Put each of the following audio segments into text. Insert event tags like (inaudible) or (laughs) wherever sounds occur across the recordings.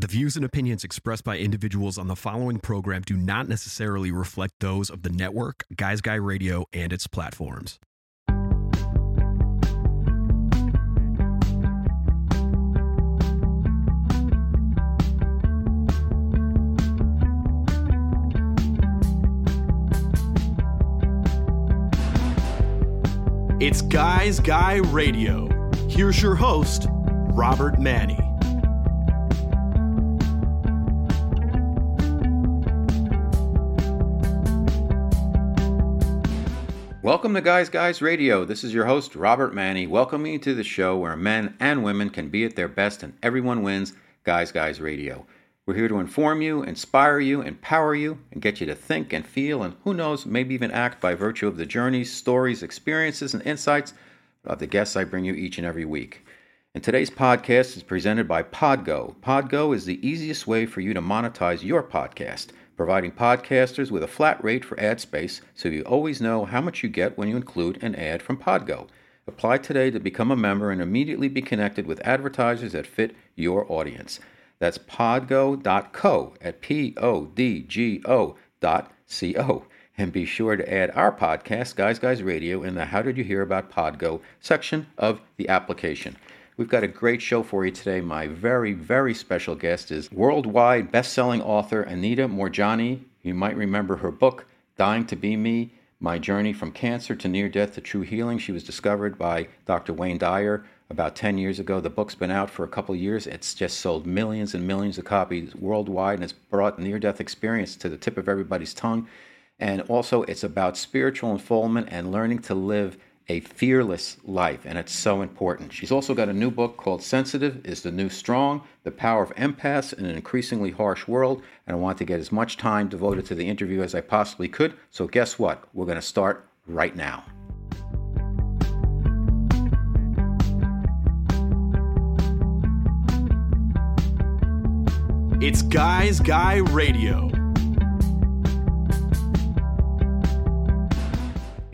The views and opinions expressed by individuals on the following program do not necessarily reflect those of the network, Guys Guy Radio, and its platforms. It's Guys Guy Radio. Here's your host, Robert Manni. Welcome to Guys Guy Radio. This is your host, Robert Manni, welcoming you to the show where men and women can be at their best and everyone wins Guys Guy Radio. We're here to inform you, inspire you, empower you, and get you to think and feel, and who knows, maybe even act by virtue of the journeys, stories, experiences, and insights of the guests I bring you each and every week. And today's podcast is presented by Podgo. Podgo is the easiest way for you to monetize your podcast, providing podcasters with a flat rate for ad space so you always know how much you get when you include an ad from Podgo. Apply today to become a member and immediately be connected with advertisers that fit your audience. That's podgo.co at P O D G O dot C O. And be sure to add our podcast, Guys Guy Radio, in the How Did You Hear About Podgo section of the application. We've got a great show for you today. My very, very special guest is worldwide best-selling author Anita Moorjani. You might remember her book, Dying to Be Me, My Journey from Cancer to Near Death to True Healing. She was discovered by Dr. Wayne Dyer about 10 years ago. The book's been out for a couple years. It's just sold millions and millions of copies worldwide and it's brought near death experience to the tip of everybody's tongue. And also, it's about spiritual unfoldment and learning to live a fearless life, and it's so important. She's also got a new book called Sensitive is the New Strong The Power of Empaths in an Increasingly Harsh World. And I want to get as much time devoted to the interview as I possibly could. So, guess what? We're going to start right now. It's Guys Guy Radio.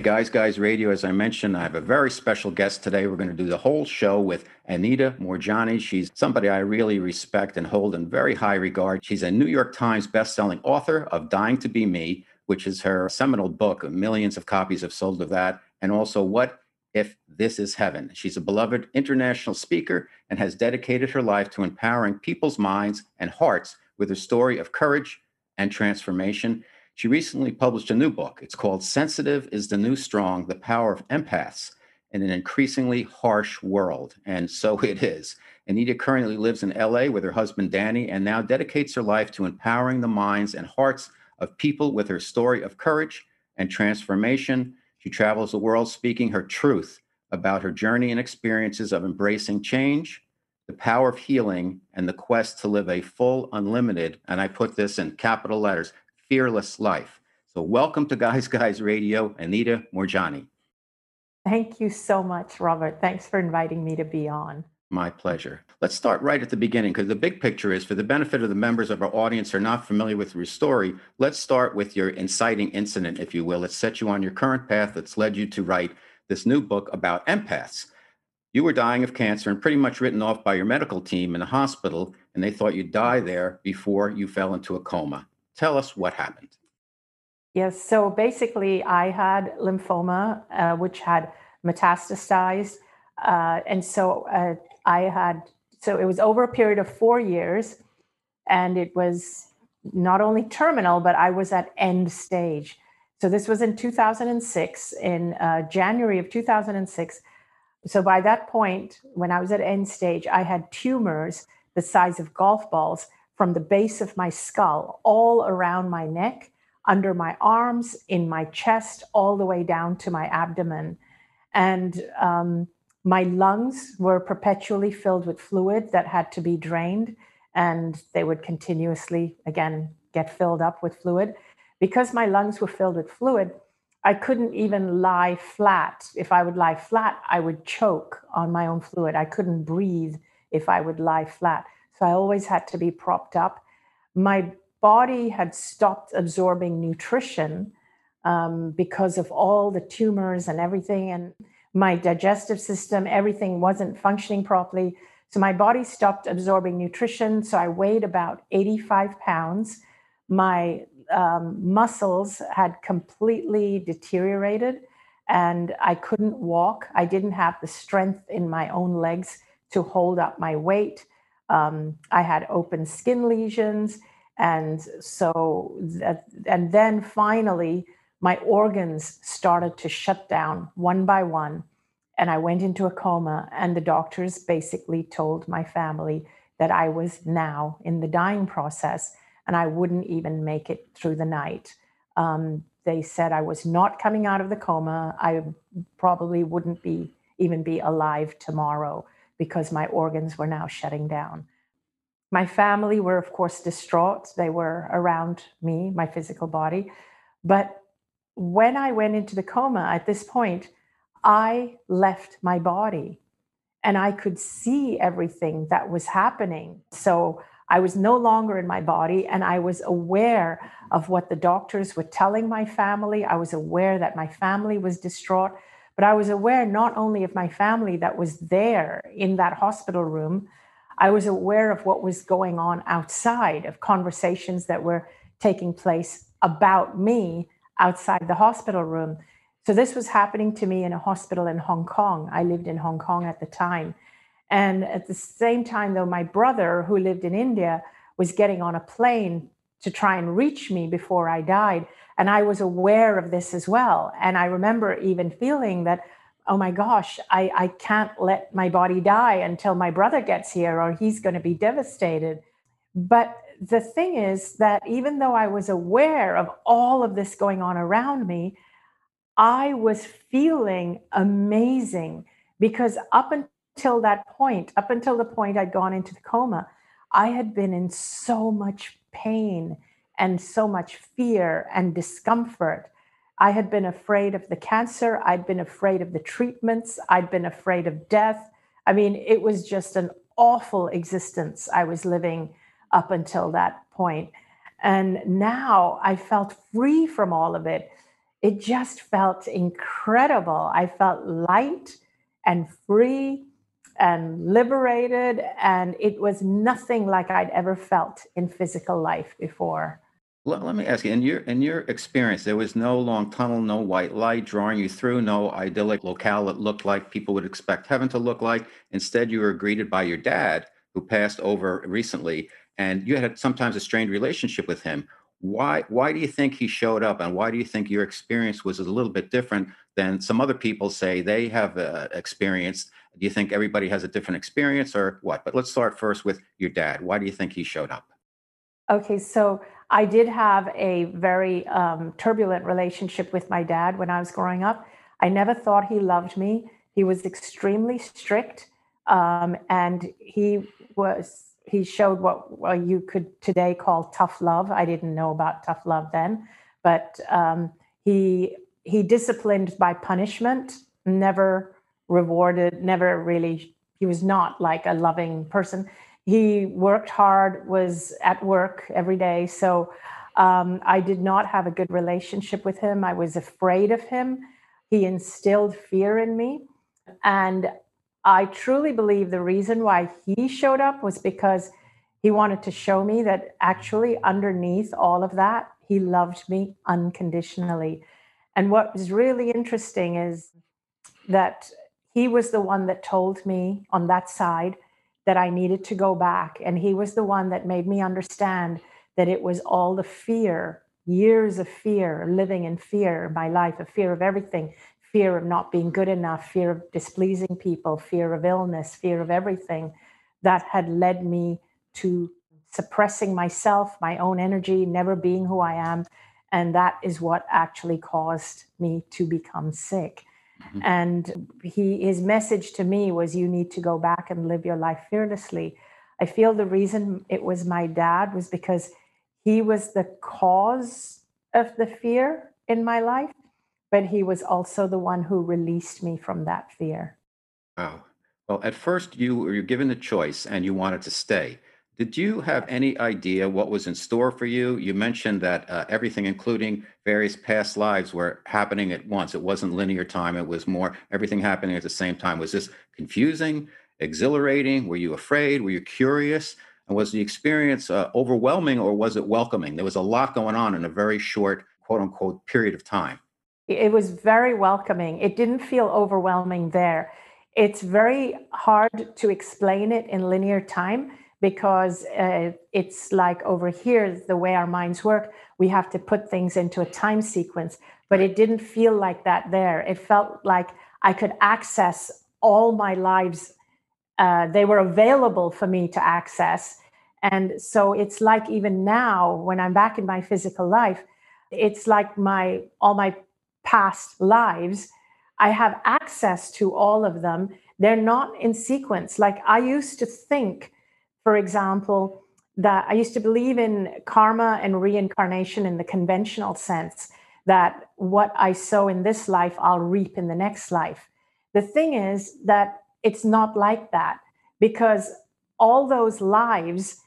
Guys Guy Radio, as I mentioned, I have a very special guest today. We're going to do the whole show with Anita Moorjani. She's somebody I really respect and hold in very high regard. She's a New York Times bestselling author of Dying to Be Me, which is her seminal book. Millions of copies have sold of that. And also, What If This Is Heaven? She's a beloved international speaker and has dedicated her life to empowering people's minds and hearts with a story of courage and transformation. She recently published a new book. It's called Sensitive is the New Strong The Power of Empaths in an Increasingly Harsh World. And so (laughs) it is. Anita currently lives in LA with her husband Danny and now dedicates her life to empowering the minds and hearts of people with her story of courage and transformation. She travels the world speaking her truth about her journey and experiences of embracing change, the power of healing, and the quest to live a full, unlimited, and I put this in capital letters, fearless life. So, welcome to Guys Guy Radio, Anita Moorjani. Thank you so much, Robert. Thanks for inviting me to be on. My pleasure. Let's start right at the beginning because the big picture is for the benefit of the members of our audience who are not familiar with your story. Let's start with your inciting incident, if you will. Let's set you on your current path that's led you to write this new book about empaths. You were dying of cancer and pretty much written off by your medical team in the hospital, and they thought you'd die there before you fell into a coma. Tell us what happened. Yes, so basically, I had lymphoma, uh, which had metastasized. Uh, and so uh, I had, so it was over a period of four years, and it was not only terminal, but I was at end stage. So this was in 2006, in uh, January of 2006. So by that point, when I was at end stage, I had tumors the size of golf balls from the base of my skull all around my neck, under my arms, in my chest, all the way down to my abdomen. And um, my lungs were perpetually filled with fluid that had to be drained, and they would continuously, again, get filled up with fluid. Because my lungs were filled with fluid, I couldn't even lie flat. If I would lie flat, I would choke on my own fluid. I couldn't breathe if I would lie flat. So I always had to be propped up. My body had stopped absorbing nutrition um, because of all the tumors and everything. And my digestive system, everything wasn't functioning properly. So my body stopped absorbing nutrition. So I weighed about 85 pounds. My um, muscles had completely deteriorated and I couldn't walk. I didn't have the strength in my own legs to hold up my weight. Um, I had open skin lesions. And so, that, and then finally, my organs started to shut down one by one. And I went into a coma, and the doctors basically told my family that I was now in the dying process and I wouldn't even make it through the night. Um, they said I was not coming out of the coma. I probably wouldn't be even be alive tomorrow because my organs were now shutting down. My family were, of course, distraught. They were around me, my physical body. But when I went into the coma at this point, I left my body and I could see everything that was happening. So I was no longer in my body and I was aware of what the doctors were telling my family. I was aware that my family was distraught, but I was aware not only of my family that was there in that hospital room, I was aware of what was going on outside, of conversations that were taking place about me outside the hospital room. So this was happening to me in a hospital in Hong Kong. I lived in Hong Kong at the time. And at the same time, though, my brother, who lived in India, was getting on a plane to try and reach me before I died. And I was aware of this as well. And I remember even feeling that, oh my gosh, I, I can't let my body die until my brother gets here or he's going to be devastated. But the thing is that even though I was aware of all of this going on around me, I was feeling amazing because up until that point, up until the point I'd gone into the coma, I had been in so much pain and so much fear and discomfort. I had been afraid of the cancer. I'd been afraid of the treatments. I'd been afraid of death. I mean, it was just an awful existence I was living up until that point. And now I felt free from all of it. It just felt incredible. I felt light and free and liberated. And it was nothing like I'd ever felt in physical life before. Let, let me ask you, in your in your experience, there was no long tunnel, no white light drawing you through, no idyllic locale that looked like people would expect heaven to look like. Instead, you were greeted by your dad, who passed over recently, and you had sometimes a strained relationship with him. Why why do you think he showed up, and why do you think your experience was a little bit different than some other people say they have uh, experienced? Do you think everybody has a different experience, or what? But let's start first with your dad. Why do you think he showed up? Okay, so I did have a very um, turbulent relationship with my dad when I was growing up. I never thought he loved me. He was extremely strict, um, and he was he showed what well, you could today call tough love. I didn't know about tough love then, but um, he he disciplined by punishment, never rewarded, never really. He was not like a loving person. He worked hard, was at work every day. So um, I did not have a good relationship with him. I was afraid of him. He instilled fear in me, and I truly believe the reason why he showed up was because he wanted to show me that actually, underneath all of that, he loved me unconditionally. And what was really interesting is that he was the one that told me on that side that I needed to go back. And he was the one that made me understand that it was all the fear, years of fear, living in fear, my life, a fear of everything, fear of not being good enough, fear of displeasing people, fear of illness, fear of everything that had led me to suppressing myself, my own energy, never being who I am. And that is what actually caused me to become sick. Mm-hmm. And he his message to me was you need to go back and live your life fearlessly. I feel the reason it was my dad was because he was the cause of the fear in my life but he was also the one who released me from that fear. Wow. Well, at first you were given the choice and you wanted to stay. Did you have any idea what was in store for you? You mentioned that uh, everything, including various past lives, were happening at once. It wasn't linear time, it was more everything happening at the same time. Was this confusing? exhilarating? Were you afraid? Were you curious? And was the experience uh, overwhelming or was it welcoming? There was a lot going on in a very short, quote unquote, period of time. It was very welcoming. It didn't feel overwhelming there. It's very hard to explain it in linear time because uh, it's like over here, the way our minds work, we have to put things into a time sequence. But it didn't feel like that there. It felt like I could access all my lives. Uh, they were available for me to access. And so it's like even now, when I'm back in my physical life, it's like my all my past lives. I have access to all of them. They're not in sequence. Like I used to think for example, that I used to believe in karma and reincarnation in the conventional sense that what I sow in this life, I'll reap in the next life. The thing is that it's not like that because all those lives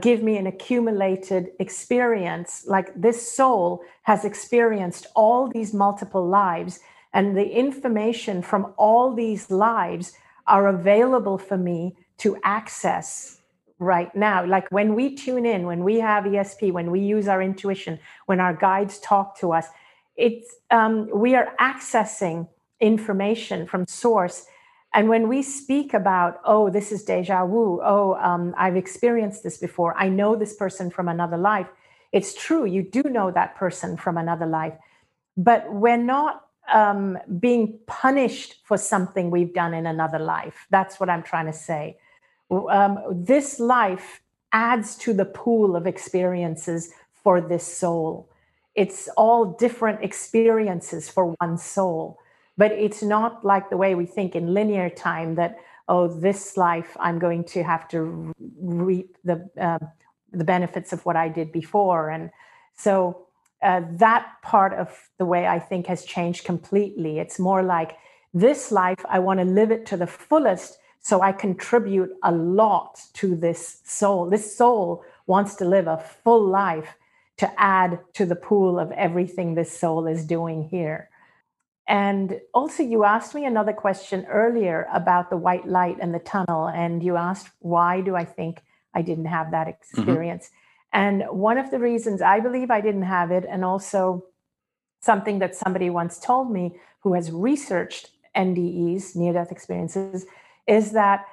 give me an accumulated experience. Like this soul has experienced all these multiple lives, and the information from all these lives are available for me to access right now. Like when we tune in, when we have ESP, when we use our intuition, when our guides talk to us, it's um, we are accessing information from source. And when we speak about, oh, this is deja vu, oh, um, I've experienced this before, I know this person from another life. It's true, you do know that person from another life, but we're not um, being punished for something we've done in another life. That's what I'm trying to say um, this life adds to the pool of experiences for this soul. It's all different experiences for one soul, but it's not like the way we think in linear time that oh, this life I'm going to have to reap the uh, the benefits of what I did before, and so uh, that part of the way I think has changed completely. It's more like this life I want to live it to the fullest so I contribute a lot to this soul. This soul wants to live a full life to add to the pool of everything this soul is doing here. And also, you asked me another question earlier about the white light and the tunnel. And you asked, why do I think I didn't have that mm-hmm. experience? Mm-hmm. And one of the reasons I believe I didn't have it, and also something that somebody once told me who has researched NDEs, near death experiences, is that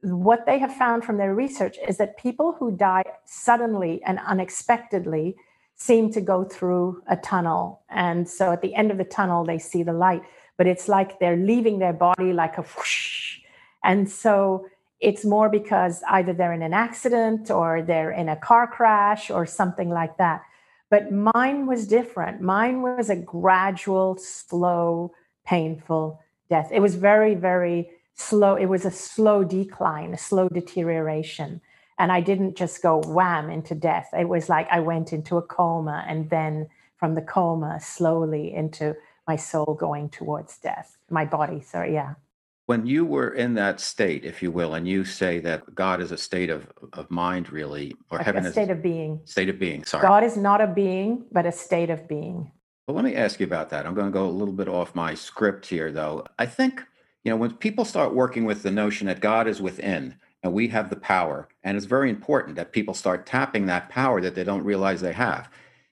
what they have found from their research is that people who die suddenly and unexpectedly seem to go through a tunnel. And so at the end of the tunnel, they see the light, but it's like they're leaving their body like a whoosh. And so it's more because either they're in an accident or they're in a car crash or something like that. But mine was different. Mine was a gradual, slow, painful death. It was very, very slow, it was a slow decline, a slow deterioration. And I didn't just go wham into death. It was like I went into a coma and then from the coma slowly into my soul going towards death, my body. Sorry, yeah. When you were in that state, if you will, and you say that God is a state of, of mind, really, or heaven a is state of being. State of being, sorry. God is not a being, but a state of being. Well, let me ask you about that. I'm going to go a little bit off my script here, though. I think you know, when people start working with the notion that God is within and we have the power, and it's very important that people start tapping that power that they don't realize they have.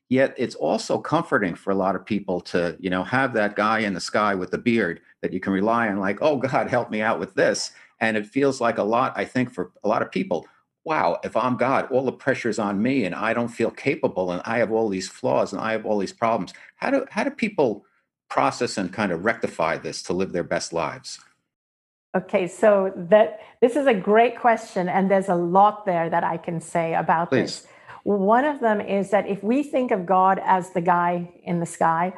Yet it's also comforting for a lot of people to, you know, have that guy in the sky with the beard that you can rely on, like, oh, God, help me out with this. And it feels like a lot, I think, for a lot of people, wow, if I'm God, all the pressure's on me and I don't feel capable and I have all these flaws and I have all these problems. How do how do people process and kind of rectify this to live their best lives? Okay, so that this is a great question, and there's a lot there that I can say about Please. this. One of them is that if we think of God as the guy in the sky,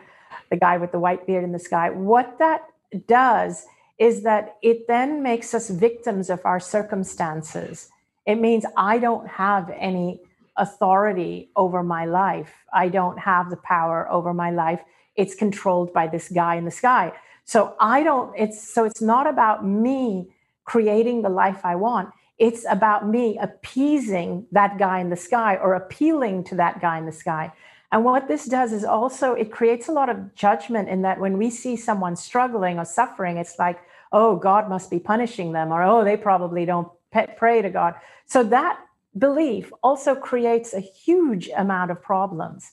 the guy with the white beard in the sky, what that does is that it then makes us victims of our circumstances. It means I don't have any authority over my life. I don't have the power over my life it's controlled by this guy in the sky. So I don't, it's so it's not about me creating the life I want. It's about me appeasing that guy in the sky or appealing to that guy in the sky. And what this does is also it creates a lot of judgment in that when we see someone struggling or suffering, it's like, oh, God must be punishing them, or oh, they probably don't pray to God. So that belief also creates a huge amount of problems.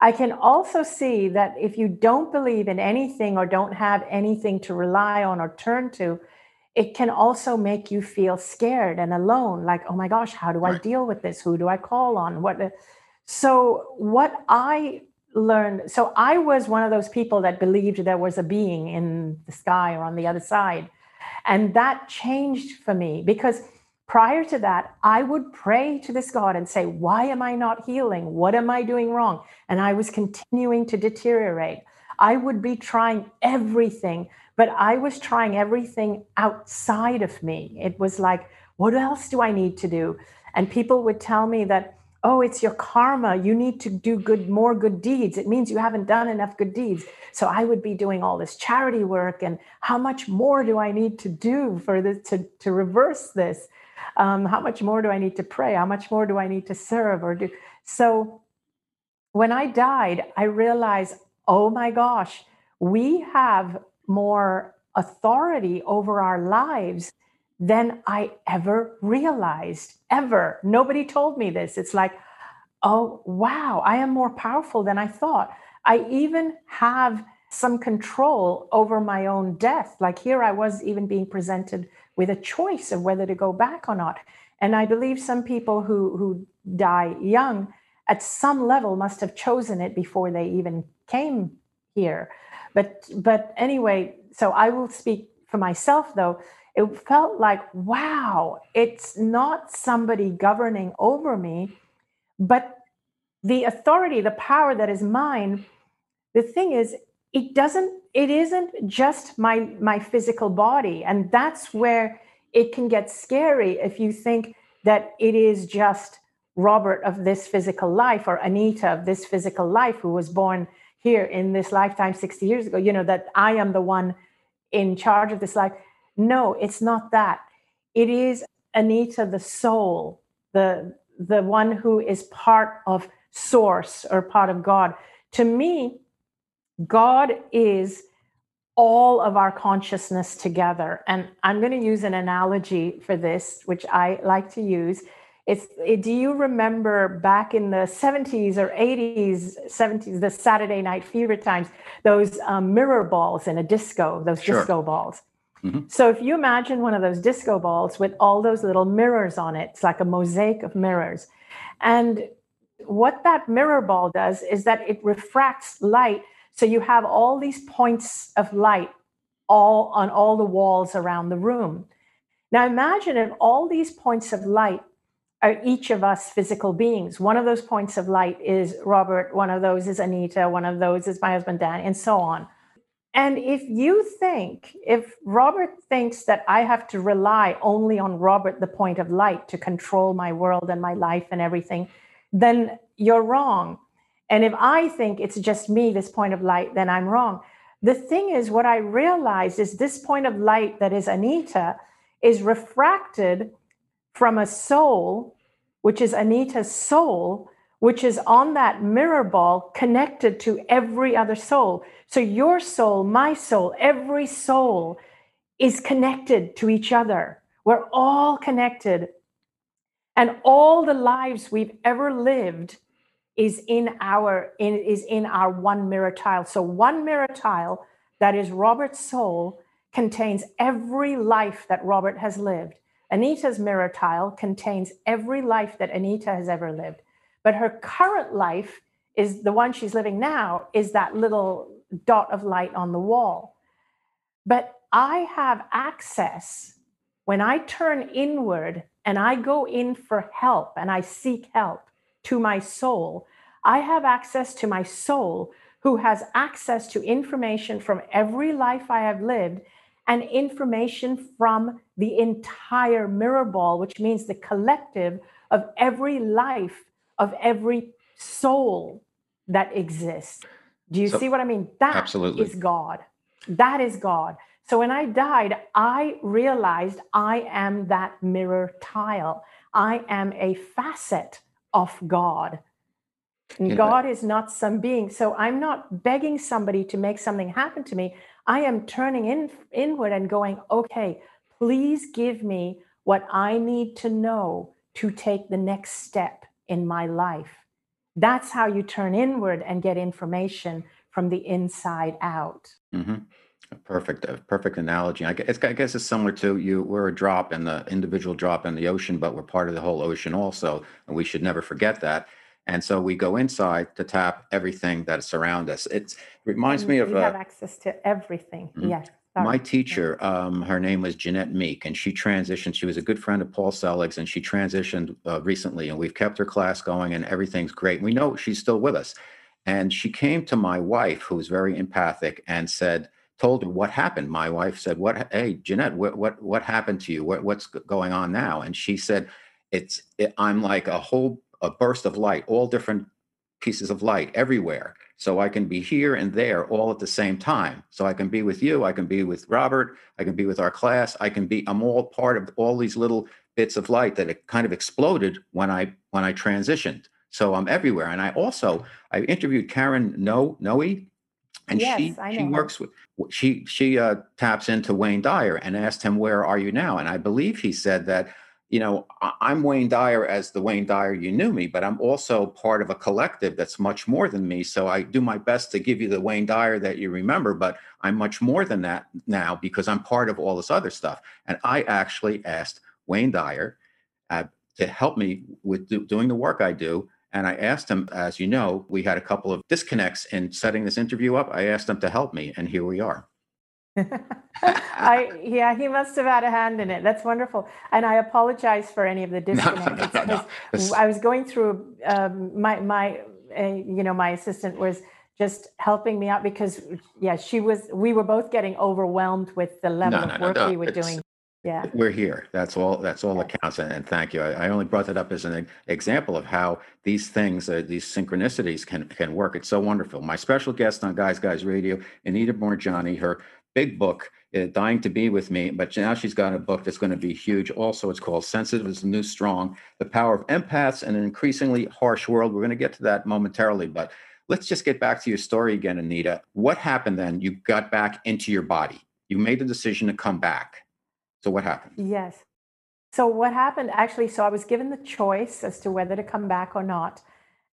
I can also see that if you don't believe in anything or don't have anything to rely on or turn to, it can also make you feel scared and alone like oh my gosh how do i deal with this? Who do i call on? What so what i learned so i was one of those people that believed there was a being in the sky or on the other side. And that changed for me because prior to that i would pray to this god and say why am i not healing what am i doing wrong and i was continuing to deteriorate i would be trying everything but I was trying everything outside of me. It was like, what else do I need to do? And people would tell me that, oh, it's your karma. You need to do good, more good deeds. It means you haven't done enough good deeds. So I would be doing all this charity work, and how much more do I need to do for this to, to reverse this? Um, how much more do I need to pray? How much more do I need to serve or do? So when I died, I realized, oh my gosh, we have more authority over our lives than I ever realized, ever. Nobody told me this. It's like, oh, wow, I am more powerful than I thought. I even have some control over my own death. Like here, I was even being presented with a choice of whether to go back or not. And I believe some people who, who die young at some level must have chosen it before they even came here. But but anyway, so I will speak for myself though. It felt like, wow, it's not somebody governing over me, but the authority, the power that is mine. The thing is, it doesn't, it isn't just my my physical body. And that's where it can get scary if you think that it is just Robert of this physical life or Anita of this physical life who was born here in this lifetime 60 years ago, you know, that I am the one in charge of this life. No, it's not that. It is Anita, the soul, the the one who is part of source or part of God. To me, God is all of our consciousness together. And I'm going to use an analogy for this, which I like to use. It's, it, do you remember back in the 70s or 80s, 70s, the Saturday Night Fever times, those um, mirror balls in a disco, those sure. disco balls? Mm-hmm. So if you imagine one of those disco balls with all those little mirrors on it, it's like a mosaic of mirrors. And what that mirror ball does is that it refracts light. So you have all these points of light all on all the walls around the room. Now imagine if all these points of light are each of us physical beings. One of those points of light is Robert, one of those is Anita, one of those is my husband Dan, and so on. And if you think, if Robert thinks that I have to rely only on Robert, the point of light, to control my world and my life and everything, then you're wrong. And if I think it's just me, this point of light, then I'm wrong. The thing is, what I realized is this point of light that is Anita is refracted from a soul, which is Anita's soul, which is on that mirror ball connected to every other soul. So your soul, my soul, every soul is connected to each other. We're all connected. And all the lives we've ever lived is in our in, is in our one mirror tile. So one mirror tile that is Robert's soul contains every life that Robert has lived. Anita's mirror tile contains every life that Anita has ever lived. But her current life is the one she's living now, is that little dot of light on the wall. But I have access when I turn inward and I go in for help and I seek help to my soul. I have access to my soul who has access to information from every life I have lived and information from the entire mirror ball, which means the collective of every life of every soul that exists. Do you so, see what I mean? That absolutely. is God. That is God. So when I died, I realized I am that mirror tile. I am a facet of God. And God is not some being. So I'm not begging somebody to make something happen to me. I am turning in, inward and going, okay, please give me what I need to know to take the next step in my life. That's how you turn inward and get information from the inside out. Mm-hmm. Perfect, a perfect analogy. I guess, I guess it's similar to you. We're a drop in the individual drop in the ocean, but we're part of the whole ocean also, and we should never forget that. And so we go inside to tap everything that surrounds us. It's, it reminds me of. We have uh, access to everything. Mm-hmm. Yes. Sorry. My teacher, um, her name was Jeanette Meek, and she transitioned. She was a good friend of Paul Selig's, and she transitioned uh, recently. And we've kept her class going, and everything's great. We know she's still with us. And she came to my wife, who was very empathic, and said, told her what happened. My wife said, "What? Hey, Jeanette, what what what happened to you? What, what's going on now?" And she said, "It's it, I'm like a whole a burst of light, all different pieces of light everywhere. So I can be here and there all at the same time. So I can be with you, I can be with Robert, I can be with our class, I can be. I'm all part of all these little bits of light that it kind of exploded when I when I transitioned. So I'm everywhere. And I also I interviewed Karen No Noe and yes, she she works with she she uh, taps into Wayne Dyer and asked him where are you now? And I believe he said that you know I'm Wayne Dyer as the Wayne Dyer you knew me but I'm also part of a collective that's much more than me. So I do my best to give you the Wayne Dyer that you remember but I'm much more than that now because I'm part of all this other stuff. And I actually asked Wayne Dyer uh, to help me with do, doing the work I do and I asked him, as you know, we had a couple of disconnects in setting this interview up. I asked him to help me, and here we are. (laughs) (laughs) I yeah, he must have had a hand in it. That's wonderful, and I apologize for any of the disconnects. No, no, no, I was going through um, my my uh, you know my assistant was just helping me out because yeah, she was. We were both getting overwhelmed with the level of work we were doing yeah. We're here. That's all that's all that counts and, and thank you. I, I, only brought that up as an example of how these things uh, these synchronicities can can work. It's so wonderful. My special guest on guys guy radio anita Moorjani her big book uh, dying to be with me but now she's got a book that's going to be huge also. It's called sensitive is the new strong the power of empaths in an increasingly harsh world. We're going to get to that momentarily but let's just get back to your story again anita. What happened then? You got back into your body. You made the decision to come back so what happened? Yes. So what happened actually? So I was given the choice as to whether to come back or not,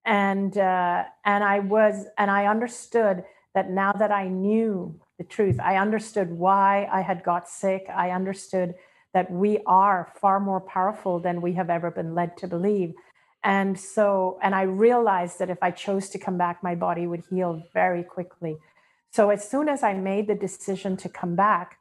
and uh, and I was and I understood that now that I knew the truth, I understood why I had got sick. I understood that we are far more powerful than we have ever been led to believe. And so, and I realized that if I chose to come back, my body would heal very quickly. So as soon as I made the decision to come back,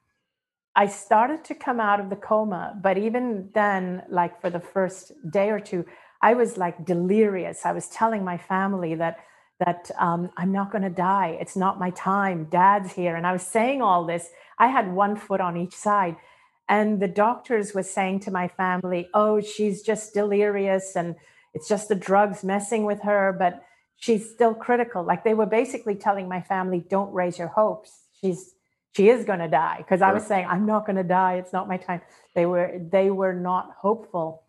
I started to come out of the coma, but even then, like for the first day or two, I was like delirious. I was telling my family that that um, I'm not going to die. It's not my time. Dad's here, and I was saying all this. I had one foot on each side, and the doctors was saying to my family, "Oh, she's just delirious, and it's just the drugs messing with her, but she's still critical." Like they were basically telling my family, "Don't raise your hopes. She's she is going to die because sure. I was saying I'm not going to die. It's not my time. They were they were not hopeful,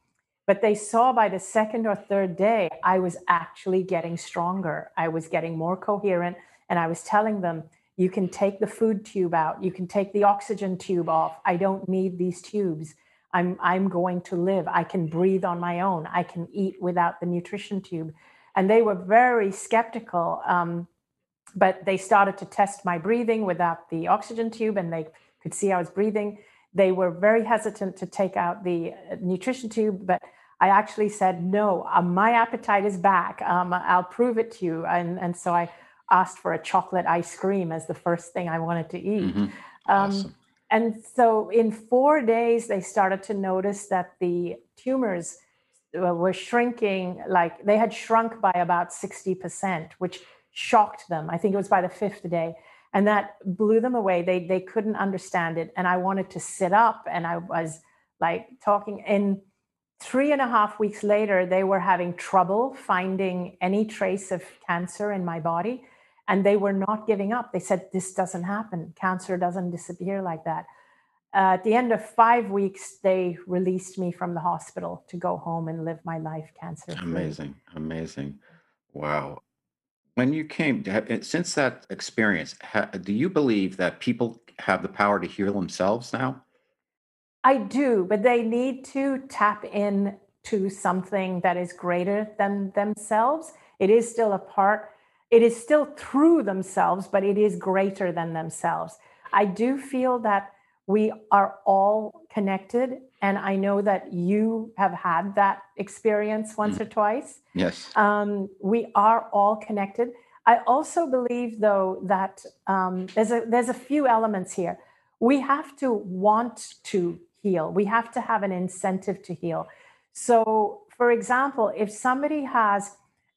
but they saw by the second or third day I was actually getting stronger. I was getting more coherent, and I was telling them, "You can take the food tube out. You can take the oxygen tube off. I don't need these tubes. I'm I'm going to live. I can breathe on my own. I can eat without the nutrition tube." And they were very skeptical. Um, but they started to test my breathing without the oxygen tube and they could see I was breathing. They were very hesitant to take out the uh, nutrition tube, but I actually said, no, uh, my appetite is back. Um, I'll prove it to you. And, and so I asked for a chocolate ice cream as the first thing I wanted to eat. Mm-hmm. Um, awesome. And so in four days, they started to notice that the tumors uh, were shrinking, like they had shrunk by about 60%, which shocked them. I think it was by the fifth day. And that blew them away. They they couldn't understand it. And I wanted to sit up and I was like talking in three and a half weeks later, they were having trouble finding any trace of cancer in my body. And they were not giving up. They said, This doesn't happen. Cancer doesn't disappear like that. Uh, at the end of five weeks, they released me from the hospital to go home and live my life cancer. Amazing, amazing. Wow. When you came, eh, since that experience, do you believe that people have the power to heal themselves now? I do, but they need to tap in to something that is greater than themselves. It is still a part, it is still through themselves, but it is greater than themselves. I do feel that we are all connected. And I know that you have had that experience once mm. or twice. Yes. Um, we are all connected. I also believe, though, that um, there's a there's a few elements here. We have to want to heal. We have to have an incentive to heal. So, for example, if somebody has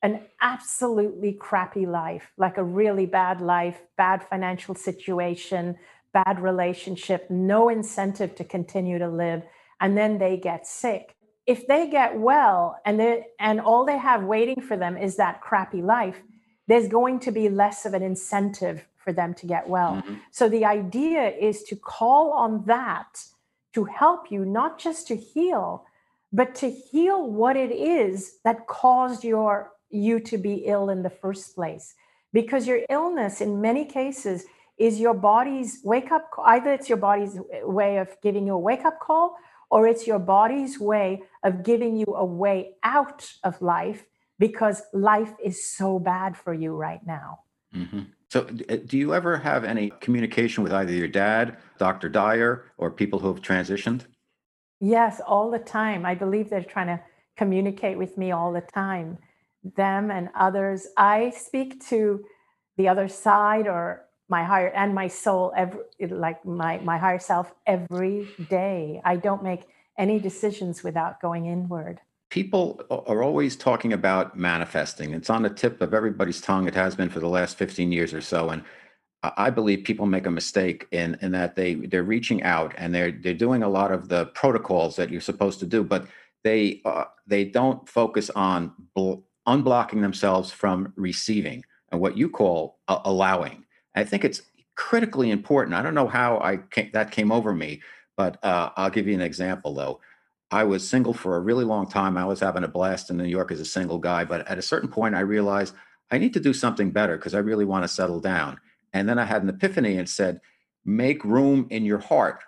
an absolutely crappy life, like a really bad life, bad financial situation, bad relationship, no incentive to continue to live, and then they get sick. If they get well and they and all they have waiting for them is that crappy life, there's going to be less of an incentive for them to get well. Mm-hmm. So the idea is to call on that to help you not just to heal, but to heal what it is that caused your you to be ill in the first place. Because your illness in many cases is your body's wake up either it's your body's way of giving you a wake up call or it's your body's way of giving you a way out of life because life is so bad for you right now. Mm-hmm. so uh, do you ever have any communication with either your dad dr dyer or people who have transitioned? Yes all the time. I believe they're trying to communicate with me all the time them and others. I speak to the other side or my higher and my soul every like my my higher self every day. I don't make any decisions without going inward. People are always talking about manifesting. It's on the tip of everybody's tongue. It has been for the last 15 years or so. And i believe people make a mistake in in that they they're reaching out and they're they're doing a lot of the protocols that you're supposed to do but they uh, they don't focus on bl- unblocking themselves from receiving and what you call uh, allowing I think it's critically important. I don't know how I came, that came over me, but uh, I'll give you an example though. I was single for a really long time. I was having a blast in New York as a single guy, but at a certain point, I realized I need to do something better because I really want to settle down. And then I had an epiphany and said, make room in your heart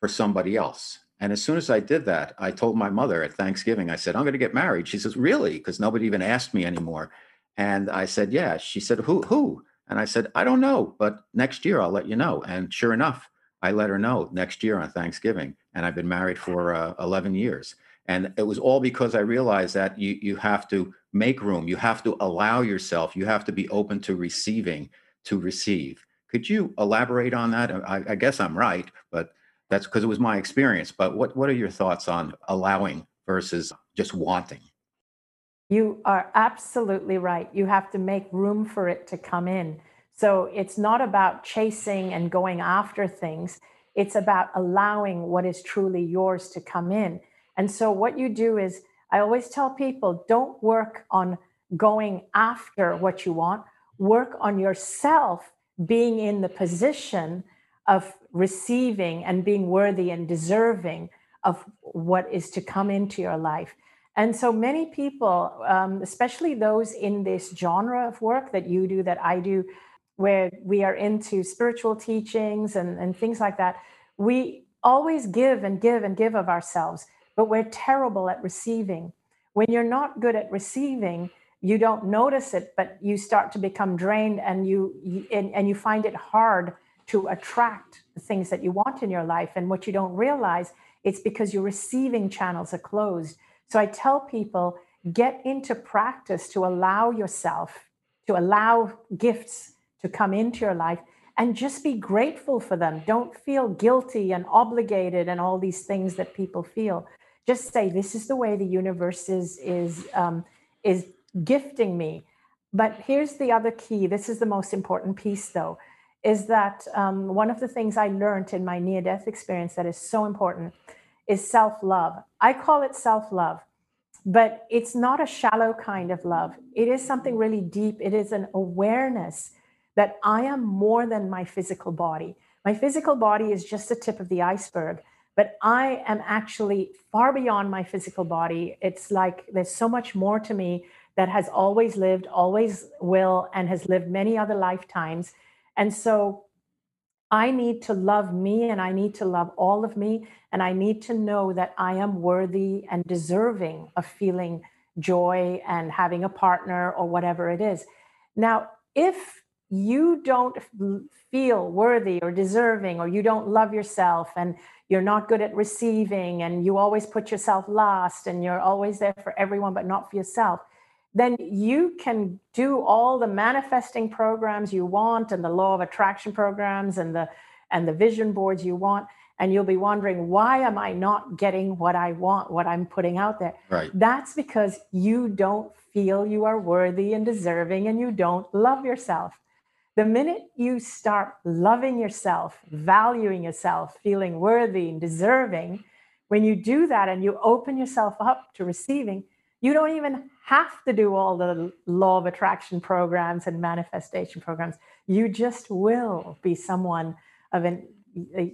for somebody else. And as soon as I did that, I told my mother at Thanksgiving, I said, I'm going to get married. She says, Really? Because nobody even asked me anymore. And I said, Yeah. She said, Who? Who? And I said, I don't know, but next year I'll let you know. And sure enough, I let her know next year on Thanksgiving. And I've been married for uh, 11 years. And it was all because I realized that you, you have to make room, you have to allow yourself, you have to be open to receiving to receive. Could you elaborate on that? I, I guess I'm right, but that's because it was my experience. But what, what are your thoughts on allowing versus just wanting? You are absolutely right. You have to make room for it to come in. So it's not about chasing and going after things, it's about allowing what is truly yours to come in. And so what you do is, I always tell people don't work on going after what you want, work on yourself being in the position of receiving and being worthy and deserving of what is to come into your life. And so many people, um, especially those in this genre of work that you do, that I do, where we are into spiritual teachings and, and things like that, we always give and give and give of ourselves, but we're terrible at receiving. When you're not good at receiving, you don't notice it, but you start to become drained and you, and, and you find it hard to attract the things that you want in your life. And what you don't realize, it's because your receiving channels are closed so I tell people get into practice to allow yourself, to allow gifts to come into your life and just be grateful for them. Don't feel guilty and obligated and all these things that people feel. Just say, this is the way the universe is, is, um, is gifting me. But here's the other key. This is the most important piece, though, is that um, one of the things I learned in my near death experience that is so important is self love. I call it self love, but it's not a shallow kind of love. It is something really deep. It is an awareness that I am more than my physical body. My physical body is just the tip of the iceberg, but I am actually far beyond my physical body. It's like there's so much more to me that has always lived, always will, and has lived many other lifetimes. And so I need to love me and I need to love all of me. And I need to know that I am worthy and deserving of feeling joy and having a partner or whatever it is. Now, if you don't feel worthy or deserving, or you don't love yourself and you're not good at receiving, and you always put yourself last, and you're always there for everyone but not for yourself, then you can do all the manifesting programs you want and the law of attraction programs and the and the vision boards you want. And you'll be wondering why am i not getting what i want what i'm putting out there? Right. That's because you don't feel you are worthy and deserving and you don't love yourself. The minute you start loving yourself valuing yourself feeling worthy and deserving when you do that and you open yourself up to receiving you don't even have to do all the law of attraction programs and manifestation programs. You just will be someone of an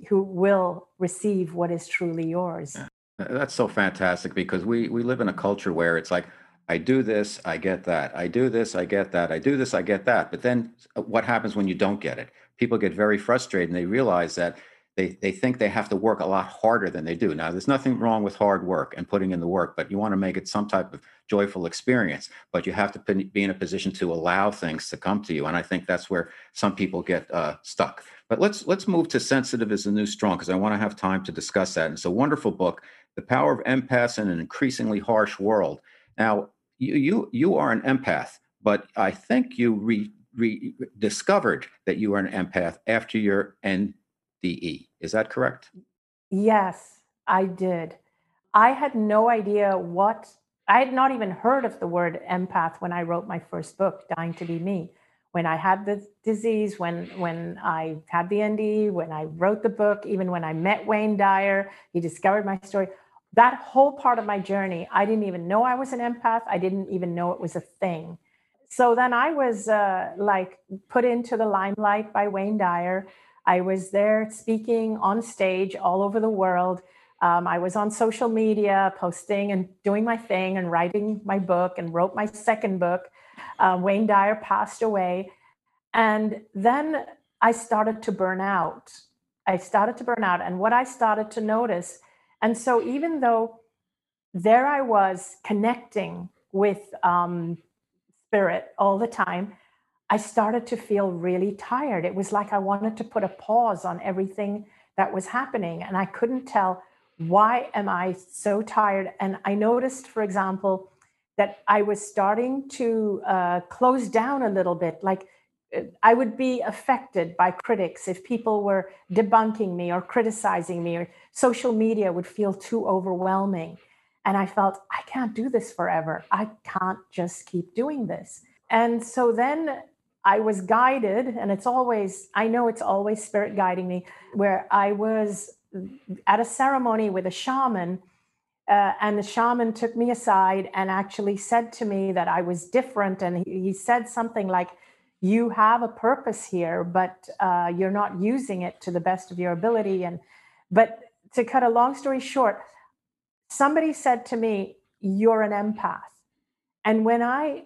who will receive what is truly yours. That's so fantastic because we we live in a culture where it's like I do this, I get that. I do this, I get that. I do this, I get that. But then uh, what happens when you don't get it? People get very frustrated and they realize that they, they think they have to work a lot harder than they do. Now, there's nothing wrong with hard work and putting in the work, but you want to make it some type of joyful experience. But you have to be in a position to allow things to come to you, and I think that's where some people get uh, stuck. But let's let's move to sensitive is the new strong because I want to have time to discuss that. And it's a wonderful book, "The Power of Empaths in an Increasingly Harsh World." Now, you you you are an empath, but I think you re, re discovered that you are an empath after your and DE. Is that correct? Yes, I did. I had no idea what, I had not even heard of the word empath when I wrote my first book, Dying to Be Me. When I had the disease, when when I had the NDE, when I wrote the book, even when I met Wayne Dyer, he discovered my story. That whole part of my journey, I didn't even know I was an empath. I didn't even know it was a thing. So then I was uh, like put into the limelight by Wayne Dyer. I was there speaking on stage all over the world. Um, I was on social media, posting and doing my thing and writing my book and wrote my second book. Uh, Wayne Dyer passed away. And then I started to burn out. I started to burn out. And what I started to notice, and so even though there I was connecting with um, spirit all the time, I started to feel really tired. It was like I wanted to put a pause on everything that was happening. And I couldn't tell why am I so tired. And I noticed, for example, that I was starting to uh, close down a little bit. Like uh, I would be affected by critics if people were debunking me or criticizing me, or social media would feel too overwhelming. And I felt, I can't do this forever. I can't just keep doing this. And so then I was guided, and it's always, I know it's always spirit guiding me, where I was at a ceremony with a shaman. Uh, and the shaman took me aside and actually said to me that I was different. And he, he said something like, You have a purpose here, but uh, you're not using it to the best of your ability. And, but to cut a long story short, somebody said to me, You're an empath. And when I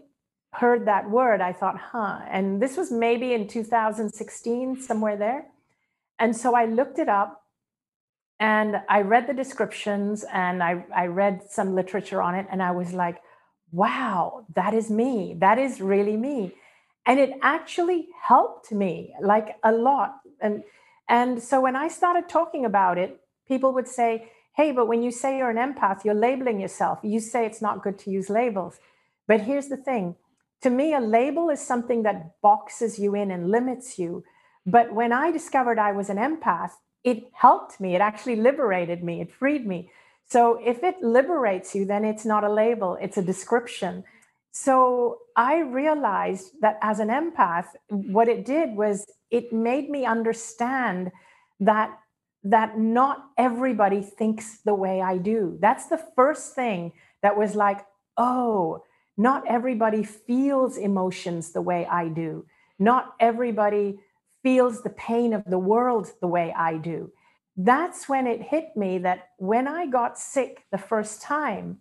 heard that word, I thought, huh. And this was maybe in 2016, somewhere there. And so I looked it up and I read the descriptions and I, I read some literature on it. And I was like, wow, that is me. That is really me. And it actually helped me like a lot. And, and so when I started talking about it, people would say, hey, but when you say you're an empath, you're labeling yourself. You say it's not good to use labels. But here's the thing to me, a label is something that boxes you in and limits you. But when I discovered I was an empath, it helped me. It actually liberated me. It freed me. So if it liberates you, then it's not a label, it's a description. So I realized that as an empath, what it did was it made me understand that that not everybody thinks the way I do. That's the first thing that was like, oh, not everybody feels emotions the way I do. Not everybody feels the pain of the world the way I do. That's when it hit me that when I got sick the first time,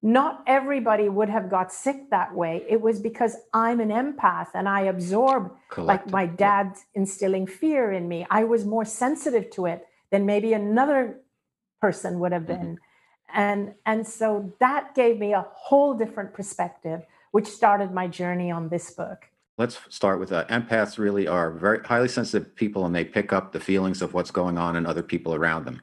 not everybody would have got sick that way. It was because I'm an empath and I absorb like my dad instilling fear in me. I was more sensitive to it than maybe another person would have mm-hmm. been. Mm-hmm. And and so that gave me a whole different perspective, which started my journey on this book. Let's start with that. Empaths really are very highly sensitive people and they pick up the feelings of what's going on in other people around them.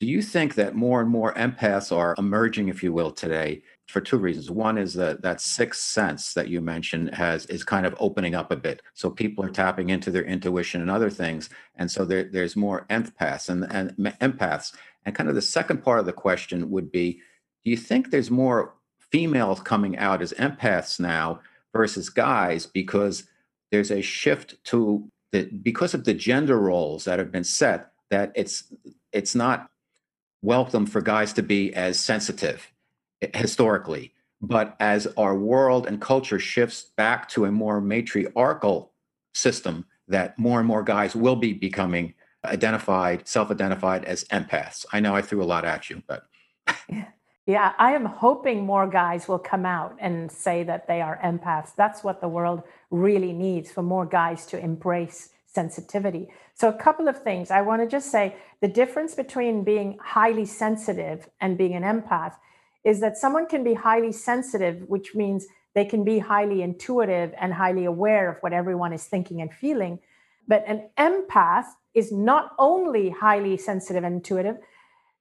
Do you think that more and more empaths are emerging, if you will, today for two reasons? One is that that sixth sense that you mentioned has is kind of opening up a bit, so people are tapping into their intuition and other things, and so there, there's more empaths and, and empaths. And kind of the second part of the question would be: Do you think there's more females coming out as empaths now versus guys because there's a shift to the because of the gender roles that have been set that it's it's not welcome for guys to be as sensitive historically. But as our world and culture shifts back to a more matriarchal system, that more and more guys will be becoming identified, self identified as empaths. I know I threw a lot at you, but. Yeah, I am hoping more guys will come out and say that they are empaths. That's what the world really needs for more guys to embrace sensitivity. So, a couple of things. I want to just say the difference between being highly sensitive and being an empath is that someone can be highly sensitive, which means they can be highly intuitive and highly aware of what everyone is thinking and feeling. But an empath is not only highly sensitive and intuitive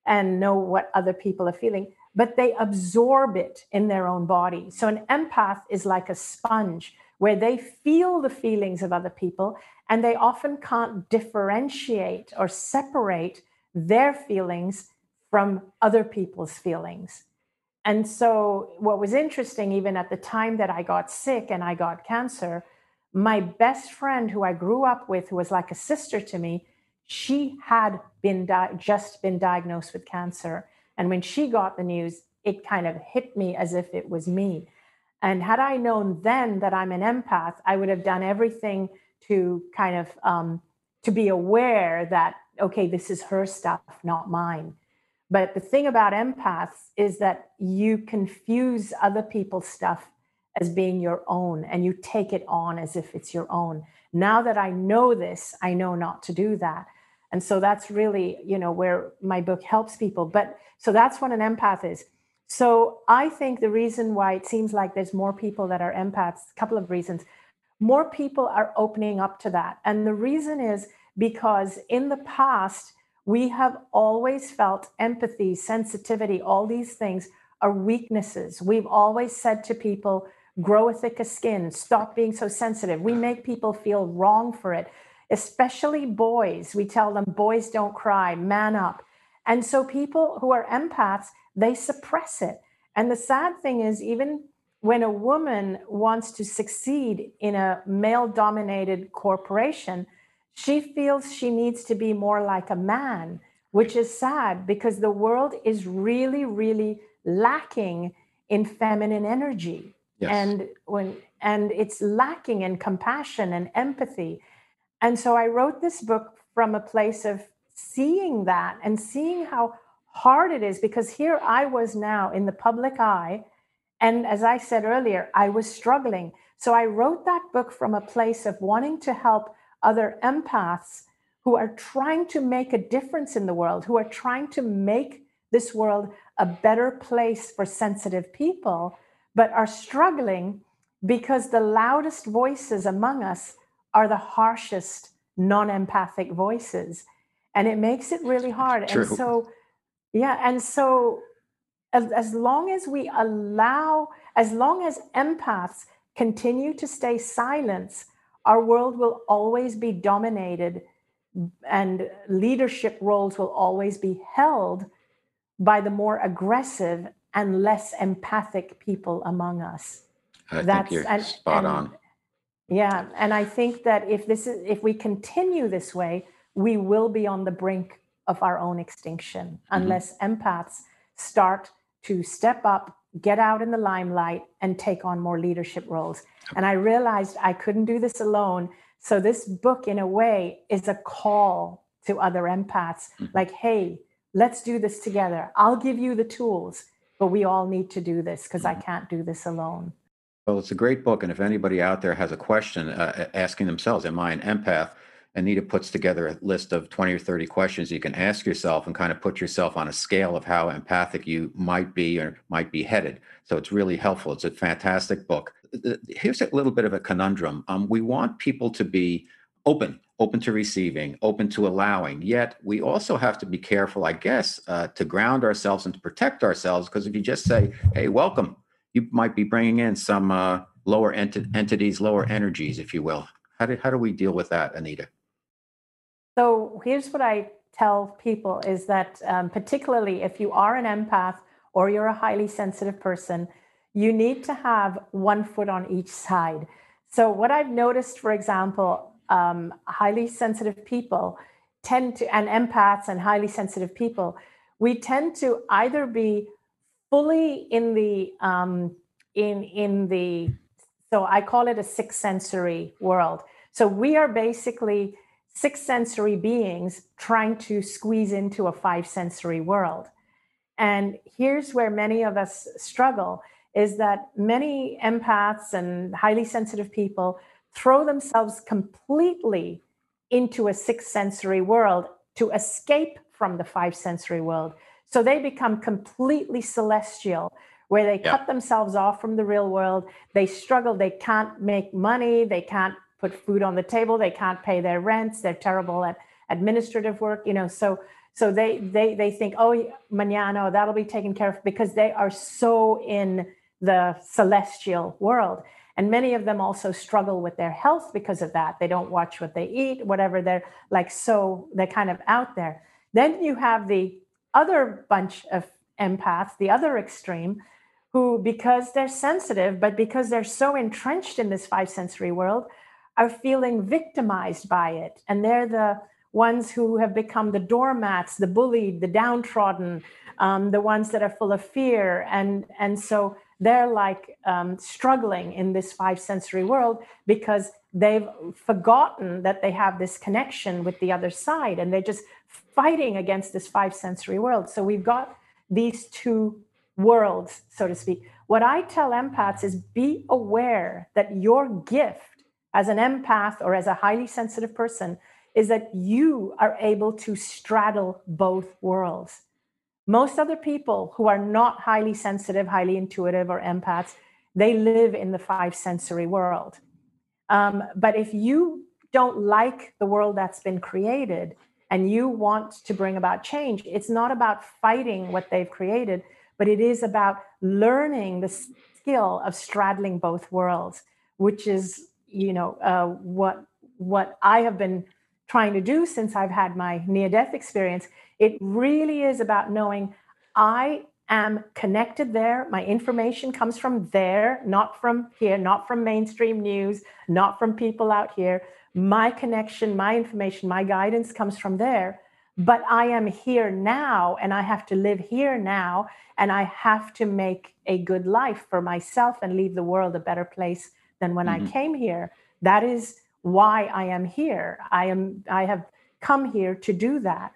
and know what other people are feeling, but they absorb it in their own body. So, an empath is like a sponge where they feel the feelings of other people and they often can't differentiate or separate their feelings from other people's feelings. And so, what was interesting, even at the time that I got sick and I got cancer, my best friend who I grew up with, who was like a sister to me, she had been di- just been diagnosed with cancer. And when she got the news, it kind of hit me as if it was me. And had I known then that I'm an empath, I would have done everything to kind of um, to be aware that okay, this is her stuff, not mine. But the thing about empaths is that you confuse other people's stuff as being your own and you take it on as if it's your own. Now that I know this, I know not to do that. And so that's really, you know, where my book helps people. But so that's what an empath is. So I think the reason why it seems like there's more people that are empaths, a couple of reasons. More people are opening up to that. And the reason is because in the past, we have always felt empathy, sensitivity, all these things are weaknesses. We've always said to people, grow a thicker skin, stop being so sensitive. We make people feel wrong for it, especially boys. We tell them, boys don't cry, man up. And so people who are empaths, they suppress it. And the sad thing is, even when a woman wants to succeed in a male dominated corporation, she feels she needs to be more like a man, which is sad because the world is really, really lacking in feminine energy. And when and it's lacking in compassion and empathy. And so I wrote this book from a place of seeing that and seeing how hard it is because here I was now in the public eye. And as I said earlier, I was struggling. So I wrote that book from a place of wanting to help other empaths who are trying to make a difference in the world, who are trying to make this world a better place for sensitive people, but are struggling because the loudest voices among us are the harshest non empathic voices and it makes it really hard True. and so yeah and so as, as long as we allow as long as empaths continue to stay silent our world will always be dominated and leadership roles will always be held by the more aggressive and less empathic people among us. I That's, think you're and, spot and, on. Yeah, and I think that if this is if we continue this way, we will be on the brink of our own extinction mm-hmm. unless empaths start to step up, get out in the limelight, and take on more leadership roles. And I realized I couldn't do this alone. So, this book, in a way, is a call to other empaths mm-hmm. like, hey, let's do this together. I'll give you the tools, but we all need to do this because I mm-hmm. can't do this alone. Well, it's a great book. And if anybody out there has a question uh, asking themselves, Am I an empath? Anita puts together a list of 20 or 30 questions you can ask yourself and kind of put yourself on a scale of how empathic you might be or might be headed. So it's really helpful. It's a fantastic book. Here's a little bit of a conundrum. Um, we want people to be open, open to receiving, open to allowing. Yet we also have to be careful, I guess, uh, to ground ourselves and to protect ourselves. Because if you just say, hey, welcome, you might be bringing in some uh, lower ent- entities, lower energies, if you will. How do, how do we deal with that, Anita? So here's what I tell people is that um, particularly if you are an empath or you're a highly sensitive person, you need to have one foot on each side. So what I've noticed, for example, um, highly sensitive people tend to, and empaths and highly sensitive people, we tend to either be fully in the um, in in the so I call it a six sensory world. So we are basically six sensory beings trying to squeeze into a five sensory world. And here's where many of us struggle is that many empaths and highly sensitive people throw themselves completely into a six sensory world to escape from the five sensory world. So they become completely celestial, where they yeah. cut themselves off from the real world. They struggle, they can't make money, they can't put food on the table they can't pay their rents they're terrible at administrative work you know so so they they they think oh mañana that'll be taken care of because they are so in the celestial world and many of them also struggle with their health because of that they don't watch what they eat whatever they're like so they're kind of out there then you have the other bunch of empaths the other extreme who because they're sensitive but because they're so entrenched in this five sensory world are feeling victimized by it. And they're the ones who have become the doormats, the bullied, the downtrodden, um, the ones that are full of fear. And, and so they're like um, struggling in this five sensory world because they've forgotten that they have this connection with the other side and they're just fighting against this five sensory world. So we've got these two worlds, so to speak. What I tell empaths is be aware that your gift as an empath or as a highly sensitive person is that you are able to straddle both worlds. Most other people who are not highly sensitive, highly intuitive, or empaths, they live in the five sensory world. Um, but if you don't like the world that's been created and you want to bring about change, it's not about fighting what they've created, but it is about learning the skill of straddling both worlds, which is you know uh, what what I have been trying to do since I've had my near death experience. It really is about knowing I am connected there. My information comes from there, not from here, not from mainstream news, not from people out here. My connection, my information, my guidance comes from there. But I am here now and I have to live here now and I have to make a good life for myself and leave the world a better place than when mm-hmm. I came here. That is why I am here. I am I have come here to do that.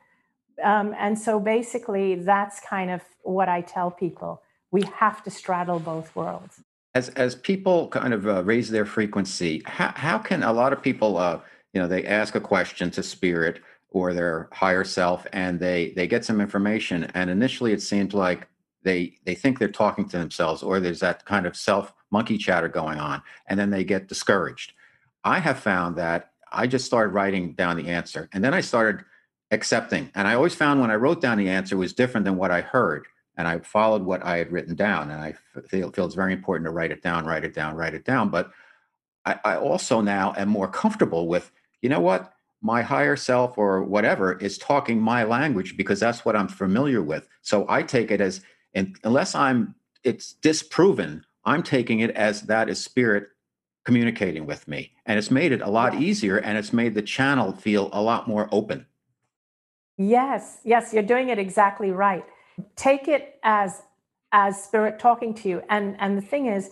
Um, and so basically that's kind of what I tell people. We have to straddle both worlds. As as people kind of uh, raise their frequency, how how can a lot of people uh, you know they ask a question to spirit or their higher self and they they get some information and initially it seems like they they think they're talking to themselves or there's that kind of self monkey chatter going on and then they get discouraged i have found that i just started writing down the answer and then i started accepting and i always found when i wrote down the answer was different than what i heard and i followed what i had written down and i feel, feel it's very important to write it down write it down write it down but I, I also now am more comfortable with you know what? My higher self or whatever is talking my language because that's what i'm familiar with so i take it as unless i'm it's disproven i'm taking it as that is spirit communicating with me. And it's made it a lot easier and it's made the channel feel a lot more open. Yes yes you're doing it exactly right. Take it as as spirit talking to you. And and the thing is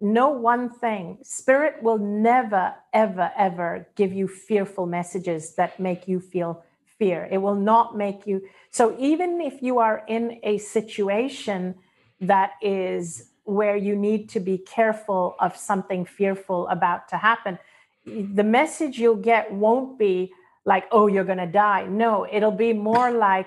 know one thing spirit will never ever ever give you fearful messages that make you feel fear. It will not make you so even if you are in a situation that is where you need to be careful of something fearful about to happen. The message you'll get won't be like, oh, you're going to die. No, it'll be more like,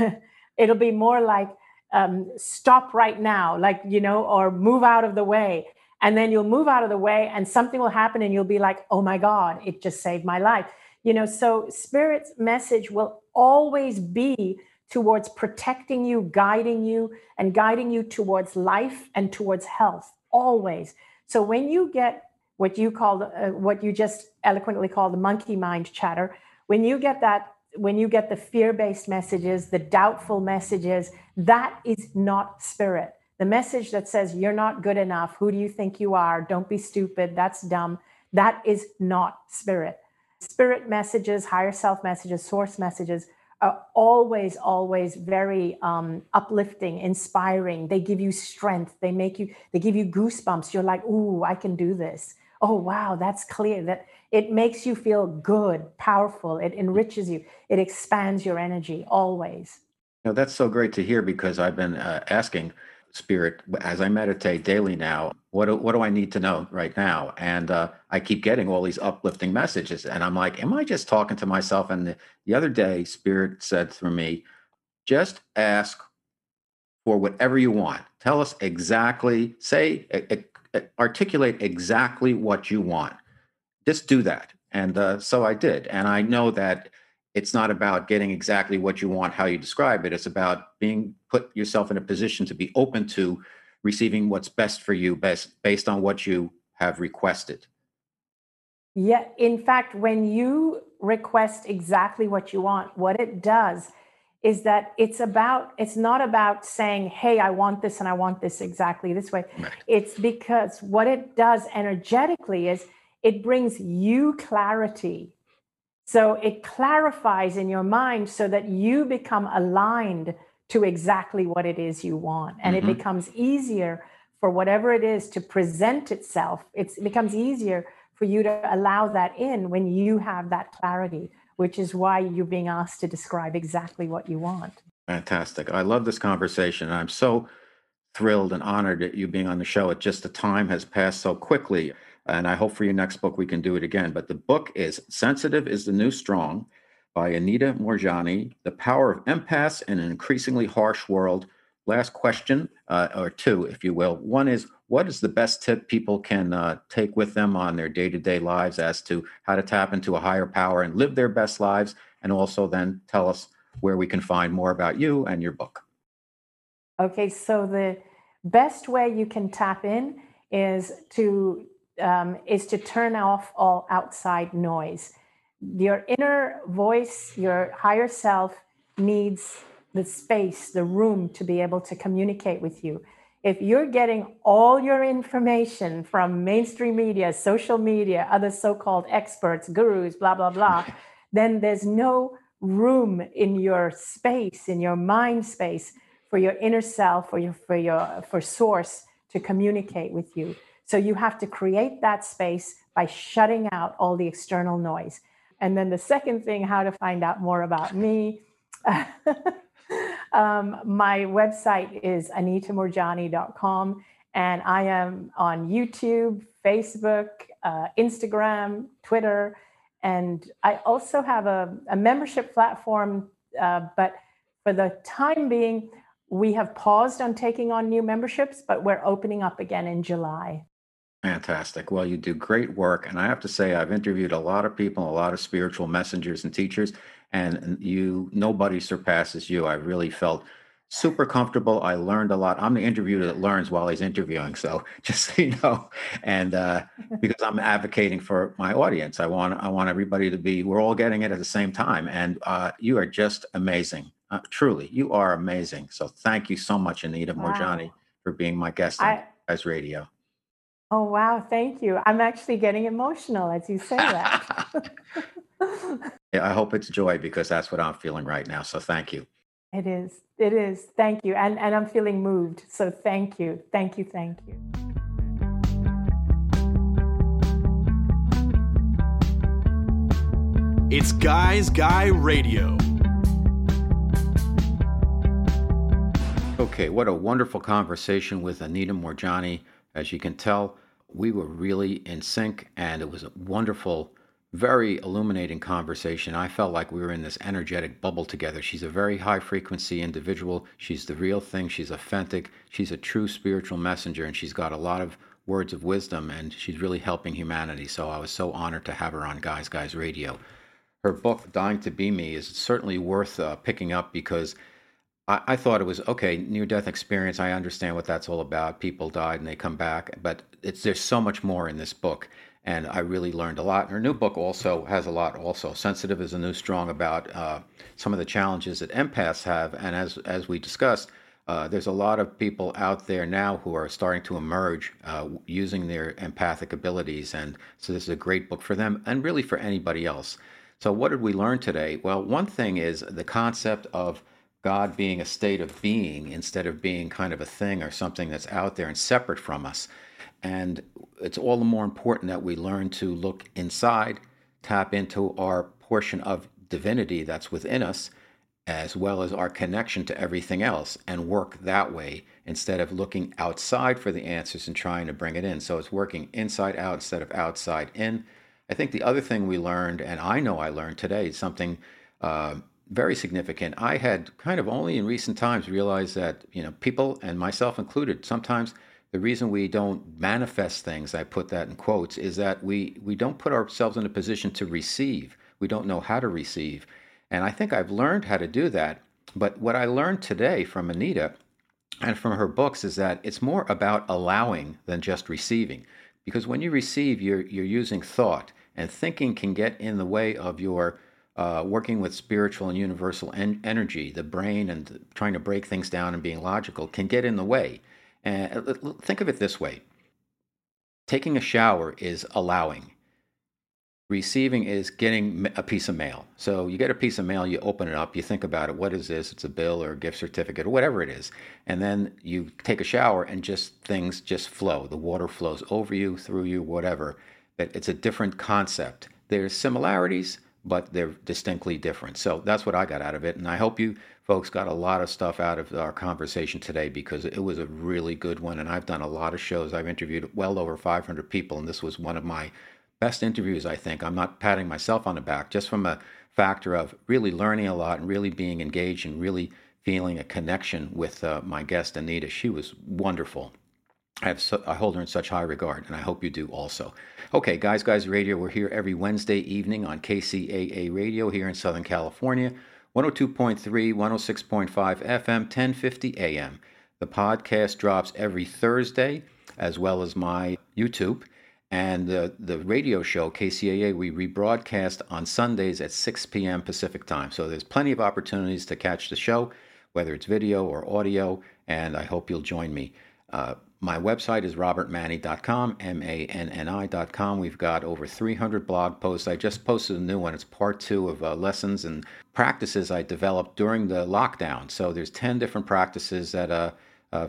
(laughs) it'll be more like, um, stop right now, like, you know, or move out of the way. And then you'll move out of the way and something will happen and you'll be like, oh my God, it just saved my life. You know, so Spirit's message will always be towards protecting you, guiding you, and guiding you towards life and towards health, always. So when you get what you call, uh, what you just eloquently call the monkey mind chatter, when you get that when you get the fear-based messages the doubtful messages that is not spirit. The message that says you're not good enough. Who do you think you are? Don't be stupid. That's dumb. That is not spirit. Spirit messages higher self messages source messages are always always very um, uplifting inspiring. They give you strength. They make you they give you goosebumps. You're like ooh i can do this. Oh wow that's clear that it makes you feel good powerful. It enriches you. It expands your energy always. No that's so great to hear because i've been uh, asking spirit as i meditate daily now what do, what do i need to know right now and uh, i keep getting all these uplifting messages and i'm like am i just talking to myself and the, the other day spirit said through me just ask for whatever you want tell us exactly say articulate exactly what you want. Just do that. And uh, so I did. And I know that it's not about getting exactly what you want, how you describe it. It's about being put yourself in a position to be open to receiving what's best for you, best based on what you have requested. Yeah. In fact, when you request exactly what you want, what it does is that it's about it's not about saying hey i want this and i want this exactly this way right. it's because what it does energetically is it brings you clarity so it clarifies in your mind so that you become aligned to exactly what it is you want and mm-hmm. it becomes easier for whatever it is to present itself it's, it becomes easier for you to allow that in when you have that clarity which is why you're being asked to describe exactly what you want. Fantastic. I love this conversation. I'm so thrilled and honored at you being on the show. It just the time has passed so quickly. And I hope for your next book we can do it again. But the book is Sensitive is the New Strong by Anita Moorjani The Power of Empaths in an Increasingly Harsh World. Last question, uh, or two, if you will. One is what is the best tip people can uh, take with them on their day-to-day lives as to how to tap into a higher power and live their best lives and also then tell us where we can find more about you and your book okay so the best way you can tap in is to um, is to turn off all outside noise your inner voice your higher self needs the space the room to be able to communicate with you if you're getting all your information from mainstream media, social media, other so called experts, gurus, blah, blah, blah, (laughs) then there's no room in your space, in your mind space for your inner self or your, for your for source to communicate with you. So you have to create that space by shutting out all the external noise. And then the second thing, how to find out more about me. (laughs) Um, my website is anitamoorjani.com, and I am on YouTube, Facebook, uh, Instagram, Twitter, and I also have a, a membership platform. Uh, but for the time being, we have paused on taking on new memberships, but we're opening up again in July. Fantastic. Well, you do great work. And I have to say, I've interviewed a lot of people, a lot of spiritual messengers and teachers, and you nobody surpasses you. I really felt super comfortable. I learned a lot. I'm the interviewer that learns while he's interviewing. So (laughs) just so you know, and uh, (laughs) because I'm advocating for my audience, I want I want everybody to be. We're all getting it at the same time, and uh, you are just amazing. Uh, truly, you are amazing. So thank you so much, Anita wow. Moorjani, for being my guest on Guys Radio. Oh wow, thank you. I'm actually getting emotional as you say that. (laughs) yeah, I hope it's joy because that's what I'm feeling right now. So thank you. It is. It is. Thank you. And and I'm feeling moved. So thank you. Thank you. Thank you. It's Guys Guy Radio. Okay, what a wonderful conversation with Anita Moorjani. As you can tell, we were really in sync, and it was a wonderful, very illuminating conversation. I felt like we were in this energetic bubble together. She's a very high frequency individual. She's the real thing. She's authentic. She's a true spiritual messenger, and she's got a lot of words of wisdom, and she's really helping humanity. So I was so honored to have her on Guys Guy Radio. Her book, Dying to Be Me, is certainly worth uh, picking up because I, I thought it was okay, near death experience. I understand what that's all about. People died and they come back, but it's there's so much more in this book, and I really learned a lot. And her new book also has a lot. Also, sensitive is a new strong about uh, some of the challenges that empaths have, and as as we discussed. Uh, there's a lot of people out there now who are starting to emerge uh, using their empathic abilities. And so this is a great book for them and really for anybody else. So, what did we learn today? Well, one thing is the concept of God being a state of being instead of being kind of a thing or something that's out there and separate from us. And it's all the more important that we learn to look inside, tap into our portion of divinity that's within us, as well as our connection to everything else, and work that way instead of looking outside for the answers and trying to bring it in. So it's working inside out instead of outside in. I think the other thing we learned, and I know I learned today, is something. Uh, very significant. I had kind of only in recent times realized that, you know, people and myself included, sometimes the reason we don't manifest things, I put that in quotes, is that we, we don't put ourselves in a position to receive. We don't know how to receive. And I think I've learned how to do that. But what I learned today from Anita and from her books is that it's more about allowing than just receiving. Because when you receive, you're, you're using thought, and thinking can get in the way of your uh, working with spiritual and universal en- energy, the brain, and trying to break things down and being logical can get in the way. And uh, think of it this way taking a shower is allowing, receiving is getting a piece of mail. So you get a piece of mail, you open it up, you think about it. What is this? It's a bill or a gift certificate or whatever it is. And then you take a shower and just things just flow. The water flows over you, through you, whatever. But it's a different concept. There's similarities, but they're distinctly different. So that's what I got out of it. And I hope you folks got a lot of stuff out of our conversation today because it was a really good one. And I've done a lot of shows. I've interviewed well over 500 people, and this was one of my best interviews, I think. I'm not patting myself on the back, just from a factor of really learning a lot and really being engaged and really feeling a connection with uh, my guest, Anita. She was wonderful. I have so, I hold her in such high regard, and I hope you do also. Okay, guys, guys, radio. We're here every Wednesday evening on KCAA Radio here in Southern California, 102.3, 106.5 FM, 1050 AM. The podcast drops every Thursday, as well as my YouTube. And the, the radio show, KCAA, we rebroadcast on Sundays at 6 p.m. Pacific time. So there's plenty of opportunities to catch the show, whether it's video or audio, and I hope you'll join me. Uh, my website is robertmanni.com, M A N N I.com. We've got over 300 blog posts. I just posted a new one. It's part two of uh, lessons and practices I developed during the lockdown. So there's 10 different practices that uh,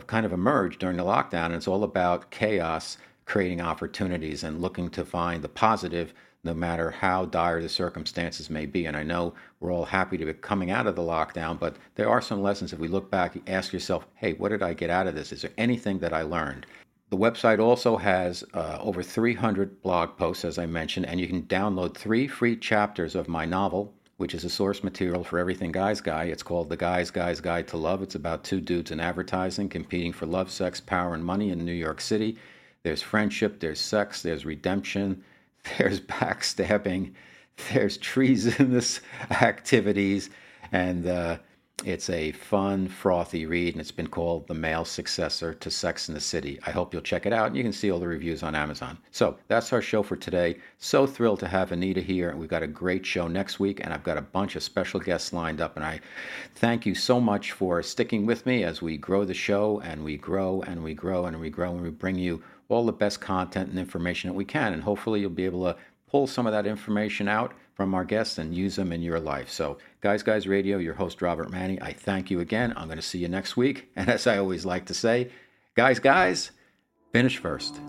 kind of emerged during the lockdown. And it's all about chaos creating opportunities and looking to find the positive no matter how dire the circumstances may be. And I know we're all happy to be coming out of the lockdown, but there are some lessons. If we look back, ask yourself, hey, what did I get out of this? Is there anything that I learned? The website also has uh, over 300 blog posts, as I mentioned, and you can download three free chapters of my novel, which is a source material for everything Guys Guy. It's called The Guys Guy's Guide to Love. It's about two dudes in advertising competing for love, sex, power, and money in New York City. There's friendship, there's sex, there's redemption, (laughs) there's backstabbing, there's treasonous (laughs) activities, and uh, it's a fun, frothy read, and it's been called the male successor to Sex and the City. I hope you'll check it out, and you can see all the reviews on Amazon. So that's our show for today. So thrilled to have Anita here. and We've got a great show next week, and I've got a bunch of special guests lined up. And I thank you so much for sticking with me as we grow the show, and we grow, and we grow, and we grow, and we bring you all the best content and information that we can. And hopefully, you'll be able to pull some of that information out from our guests and use them in your life. So, Guys Guy Radio, your host, Robert Manni, I thank you again. I'm going to see you next week. And as I always like to say, guys, guys, finish first.